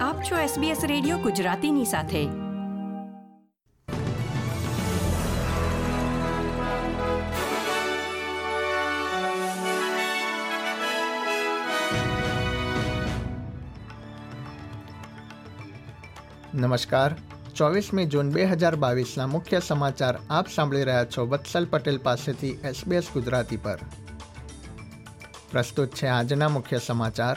આપ છો SBS radio ગુજરાતીની સાથે. નમસ્કાર. ચોવીસમી જૂન બે હજાર બાવીસના મુખ્ય સમાચાર આપ સાંભળી રહ્યા છો વત્સલ પટેલ પાસેથી એસબીએસ ગુજરાતી પર. પ્રસ્તુત છે આજના મુખ્ય સમાચાર.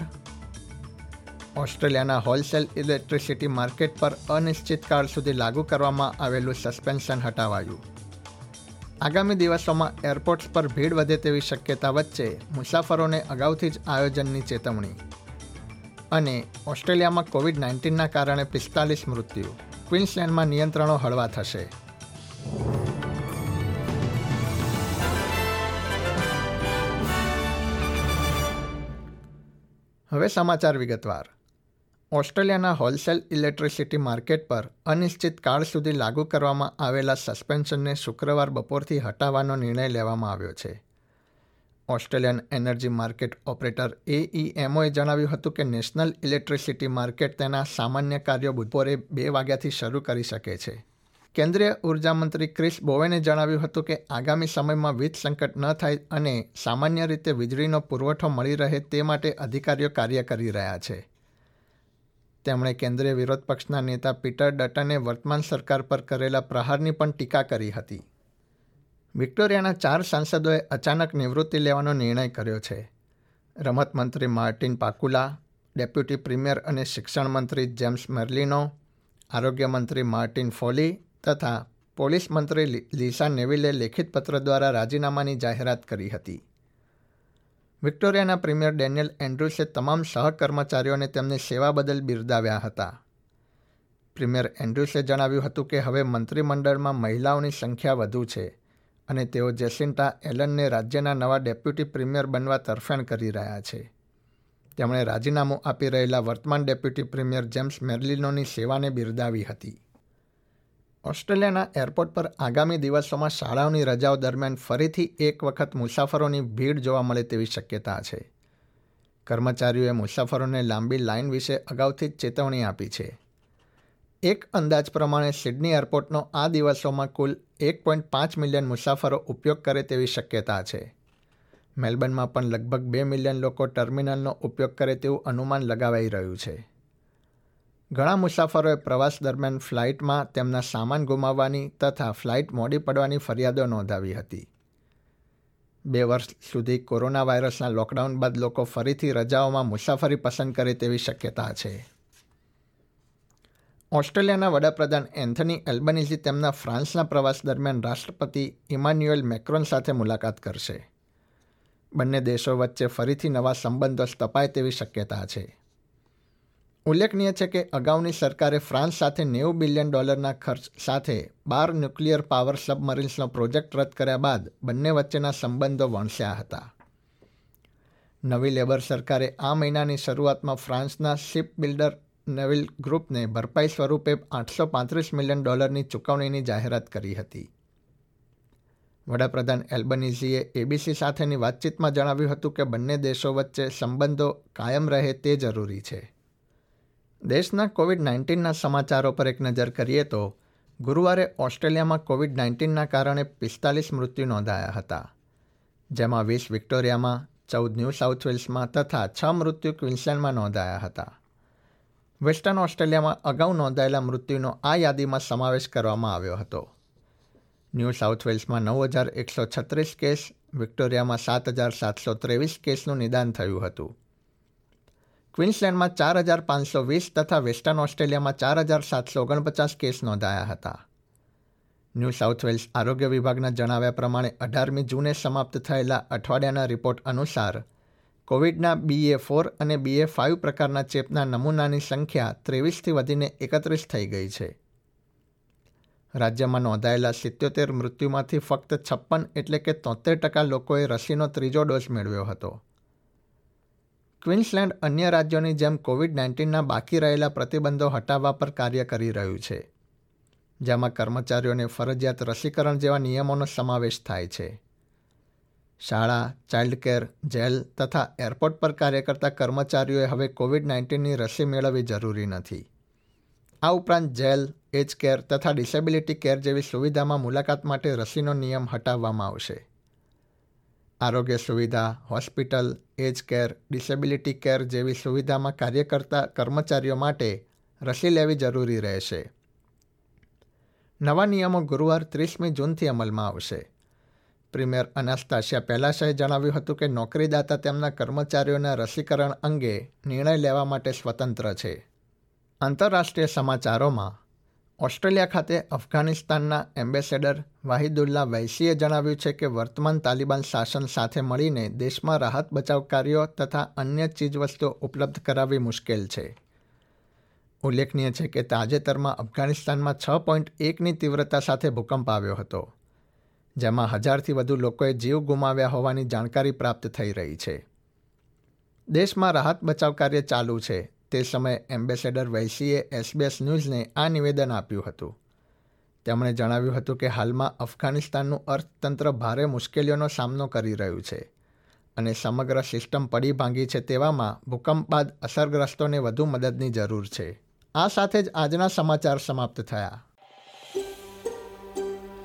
ઓસ્ટ્રેલિયાના હોલસેલ ઇલેક્ટ્રિસિટી માર્કેટ પર અનિશ્ચિતકાળ સુધી લાગુ કરવામાં આવેલું સસ્પેન્શન હટાવાયું. આગામી દિવસોમાં એરપોર્ટ્સ પર ભીડ વધે તેવી શક્યતા વચ્ચે મુસાફરોને અગાઉથી જ આયોજનની ચેતવણી. અને ઓસ્ટ્રેલિયામાં કોવિડ નાઇન્ટીનના કારણે પિસ્તાલીસ મૃત્યુ. ક્વિન્સલેન્ડમાં નિયંત્રણો હળવા થશે. હવે સમાચાર વિગતવાર. ઓસ્ટ્રેલિયાના હોલસેલ ઇલેક્ટ્રિસિટી માર્કેટ પર અનિશ્ચિત કાળ સુધી લાગુ કરવામાં આવેલા સસ્પેન્શનને શુક્રવાર બપોરથી હટાવવાનો નિર્ણય લેવામાં આવ્યો છે. ઓસ્ટ્રેલિયન એનર્જી માર્કેટ ઓપરેટર એઈએમઓએ જણાવ્યું હતું કે નેશનલ ઇલેક્ટ્રિસિટી માર્કેટ તેના સામાન્ય કાર્યો બપોરે બે વાગ્યાથી શરૂ કરી શકે છે. કેન્દ્રીય ઉર્જામંત્રી ક્રિસ બોવેને જણાવ્યું હતું કે આગામી સમયમાં વીજ સંકટ ન થાય અને સામાન્ય રીતે વીજળીનો પુરવઠો મળી રહે તે માટે અધિકારીઓ કાર્ય કરી રહ્યા છે. તેમણે કેન્દ્રીય વિરોધ પક્ષના નેતા પીટર ડટને વર્તમાન સરકાર પર કરેલા પ્રહારની પણ ટીકા કરી હતી. વિક્ટોરિયાના ચાર સાંસદોએ અચાનક નિવૃત્તિ લેવાનો નિર્ણય કર્યો છે. રમત મંત્રી માર્ટિન પાકુલા, ડેપ્યુટી પ્રીમિયર અને શિક્ષણ મંત્રી જેમ્સ મેર્લિનો, આરોગ્ય મંત્રી માર્ટિન ફોલી તથા પોલીસ મંત્રી લીસા નેવિલે લેખિત પત્ર દ્વારા રાજીનામાની જાહેરાત કરી હતી. વિક્ટોરિયાના પ્રીમિયર ડેનિયલ એન્ડ્રુસે તમામ સહકર્મચારીઓને તેમની સેવા બદલ બિરદાવ્યા હતા. પ્રીમિયર એન્ડ્રુસે જણાવ્યું હતું કે હવે મંત્રીમંડળમાં મહિલાઓની સંખ્યા વધુ છે અને તેઓ જેસિન્ટા એલનને રાજ્યના નવા ડેપ્યુટી પ્રીમિયર બનવા તરફેણ કરી રહ્યા છે. તેમણે રાજીનામું આપી રહેલા વર્તમાન ડેપ્યુટી પ્રીમિયર જેમ્સ મેર્લિનોની સેવાને બિરદાવી હતી. ઓસ્ટ્રેલિયાના એરપોર્ટ પર આગામી દિવસોમાં શાળાઓની રજાઓ દરમિયાન ફરીથી એક વખત મુસાફરોની ભીડ જોવા મળે તેવી શક્યતા છે. કર્મચારીઓએ મુસાફરોને લાંબી લાઇન વિશે અગાઉથી જ ચેતવણી આપી છે. એક અંદાજ પ્રમાણે સિડની એરપોર્ટનો આ દિવસોમાં કુલ એક પોઈન્ટ પાંચ મિલિયન મુસાફરો ઉપયોગ કરે તેવી શક્યતા છે. મેલબર્નમાં પણ લગભગ બે મિલિયન લોકો ટર્મિનલનો ઉપયોગ કરે તેવું અનુમાન લગાવાઈ રહ્યું છે. ઘણા મુસાફરોએ પ્રવાસ દરમિયાન ફ્લાઇટમાં તેમના સામાન ગુમાવવાની તથા ફ્લાઇટ મોડી પડવાની ફરિયાદો નોંધાવી હતી. બે વર્ષ સુધી કોરોના વાયરસના લોકડાઉન બાદ લોકો ફરીથી રજાઓમાં મુસાફરી પસંદ કરે તેવી શક્યતા છે. ઓસ્ટ્રેલિયાના વડાપ્રધાન એન્થની એલ્બનીઝી તેમના ફ્રાન્સના પ્રવાસ દરમિયાન રાષ્ટ્રપતિ ઇમાન્યુએલ મેક્રોન સાથે મુલાકાત કરશે. બંને દેશો વચ્ચે ફરીથી નવા સંબંધો સ્થપાય તેવી શક્યતા છે. ઉલ્લેખનીય છે કે અગાઉની સરકારે ફ્રાન્સ સાથે નેવું બિલિયન ડોલરના ખર્ચ સાથે બાર ન્યુક્લિયર પાવર સબમરીન્સનો પ્રોજેક્ટ રદ કર્યા બાદ બંને વચ્ચેના સંબંધો વણસ્યા હતા. નવી લેબર સરકારે આ મહિનાની શરૂઆતમાં ફ્રાન્સના શિપ બિલ્ડર નેવિલ ગ્રુપને ભરપાઈ સ્વરૂપે આઠસો પાંત્રીસ મિલિયન ડોલરની ચૂકવણીની જાહેરાત કરી હતી. વડાપ્રધાન એલ્બનીઝીએ એબીસી સાથેની વાતચીતમાં જણાવ્યું હતું કે બંને દેશો વચ્ચે સંબંધો કાયમ રહે તે જરૂરી છે. દેશના કોવિડ નાઇન્ટીનના સમાચારો પર એક નજર કરીએ તો, ગુરુવારે ઓસ્ટ્રેલિયામાં કોવિડ નાઇન્ટીનના કારણે પિસ્તાલીસ મૃત્યુ નોંધાયા હતા. જેમાં વીસ વિક્ટોરિયામાં, ચૌદ ન્યૂ સાઉથ વેલ્સમાં તથા છ મૃત્યુ ક્વિન્સલેન્ડમાં નોંધાયા હતા. વેસ્ટર્ન ઓસ્ટ્રેલિયામાં અગાઉ નોંધાયેલા મૃત્યુનો આ યાદીમાં સમાવેશ કરવામાં આવ્યો હતો. ન્યૂ સાઉથ વેલ્સમાં નવ હજાર એકસો છત્રીસ કેસ, વિક્ટોરિયામાં સાત હજાર સાતસો ત્રેવીસ કેસનું નિદાન થયું હતું. ક્વિન્સલેન્ડમાં ચાર હજાર પાંચસો વીસ તથા વેસ્ટર્ન ઓસ્ટ્રેલિયામાં ચાર હજાર સાતસો ઓગણપચાસ કેસ નોંધાયા હતા. ન્યૂ સાઉથ વેલ્સ આરોગ્ય વિભાગના જણાવ્યા પ્રમાણે અઢારમી જૂને સમાપ્ત થયેલા અઠવાડિયાના રિપોર્ટ અનુસાર કોવિડના બીએ ફોર અને બીએ ફાઇવ પ્રકારના ચેપના નમૂનાની સંખ્યા ત્રેવીસથી વધીને એકત્રીસ થઈ ગઈ છે. રાજ્યમાં નોંધાયેલા સિત્યોતેર મૃત્યુમાંથી ફક્ત છપ્પન એટલે કે તોતેર ટકા લોકોએ રસીનો ત્રીજો ડોઝ મેળવ્યો હતો. ક્વિન્સલેન્ડ અન્ય રાજ્યોની જેમ કોવિડ નાઇન્ટીનના બાકી રહેલા પ્રતિબંધો હટાવવા પર કાર્ય કરી રહ્યું છે, જેમાં કર્મચારીઓને ફરજિયાત રસીકરણ જેવા નિયમોનો સમાવેશ થાય છે. શાળા ચાઇલ્ડ કેર જેલ તથા એરપોર્ટ પર કાર્ય કરતા કર્મચારીઓએ હવે કોવિડ નાઇન્ટીનની રસી મેળવવી જરૂરી નથી. આ ઉપરાંત જેલ એજ કેર તથા ડિસેબિલિટી કેર જેવી સુવિધામાં મુલાકાત માટે રસીનો નિયમ હટાવવામાં આવશે. આરોગ્ય સુવિધા, hospital, age care, disability care જેવી સુવિધામાં કાર્ય કરતા કર્મચારીઓ માટે રસી લેવી જરૂરી રહેશે. નવા નિયમો ગુરુવાર ત્રીસમી જૂનથી અમલમાં આવશે. પ્રીમિયર અનાસ્તાશિયા પહેલાશાએ જણાવ્યું હતું કે નોકરીદાતા તેમના કર્મચારીઓના રસીકરણ અંગે નિર્ણય લેવા માટે સ્વતંત્ર છે. આંતરરાષ્ટ્રીય સમાચારોમાં ઓસ્ટ્રેલિયા ખાતે અફઘાનિસ્તાનના એમ્બેસેડર વાહિદુલ્લા વૈસીએ જણાવ્યું છે કે વર્તમાન તાલિબાન શાસન સાથે મળીને દેશમાં રાહત બચાવ કાર્યો તથા અન્ય ચીજવસ્તુઓ ઉપલબ્ધ કરાવવી મુશ્કેલ છે. ઉલ્લેખનીય છે કે તાજેતરમાં અફઘાનિસ્તાનમાં છ પોઈન્ટ એકની તીવ્રતા સાથે ભૂકંપ આવ્યો હતો, જેમાં હજારથી વધુ લોકોએ જીવ ગુમાવ્યા હોવાની જાણકારી પ્રાપ્ત થઈ રહી છે. દેશમાં રાહત બચાવ કાર્ય ચાલુ છે તે સમયે એમ્બેસેડર વૈસીએ એસબીએસ ન્યૂઝને આ નિવેદન આપ્યું હતું. તેમણે જણાવ્યું હતું કે હાલમાં અફઘાનિસ્તાનનું અર્થતંત્ર ભારે મુશ્કેલીઓનો સામનો કરી રહ્યું છે અને સમગ્ર સિસ્ટમ પડી ભાંગી છે તેવામાં ભૂકંપ બાદ અસરગ્રસ્તોને વધુ મદદની જરૂર છે. આ સાથે જ આજના સમાચાર સમાપ્ત થયા.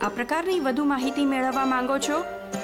આ પ્રકારની વધુ માહિતી મેળવવા માંગો છો